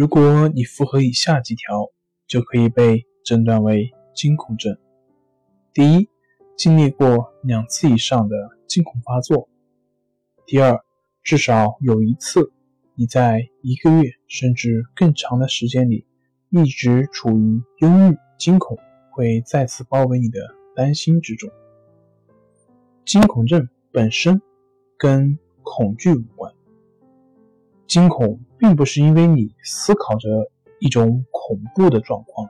如果你符合以下几条，就可以被诊断为惊恐症：第一，经历过两次以上的惊恐发作；第二，至少有一次你在一个月甚至更长的时间里一直处于忧郁、惊恐会再次包围你的担心之中。惊恐症本身跟恐惧无关，惊恐并不是因为你思考着一种恐怖的状况，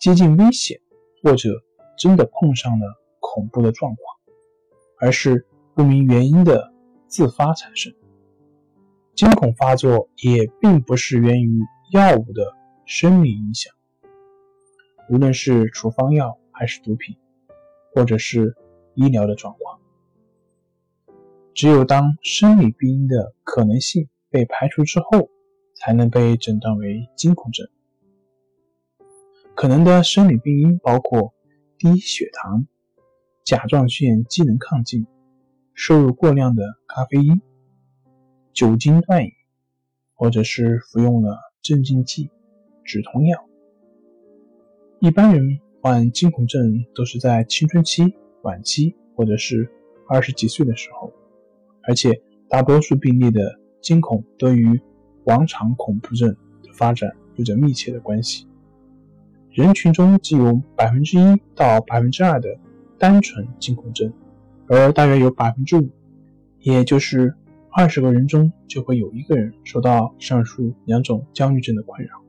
接近危险，或者真的碰上了恐怖的状况，而是不明原因的自发产生。惊恐发作也并不是源于药物的生理影响，无论是处方药还是毒品，或者是医疗的状况。只有当生理病因的可能性被排除之后，才能被诊断为惊恐症。可能的生理病因包括低血糖、甲状腺机能亢进、摄入过量的咖啡因、酒精断饮，或者是服用了镇静剂、止痛药。一般人患惊恐症都是在青春期、晚期，或者是二十几岁的时候。而且，大多数病例的惊恐都与广场恐怖症的发展有着密切的关系。人群中既有百分之一到百分之二的单纯惊恐症，而大约有百分之五，也就是二十个人中就会有一个人受到上述两种焦虑症的困扰。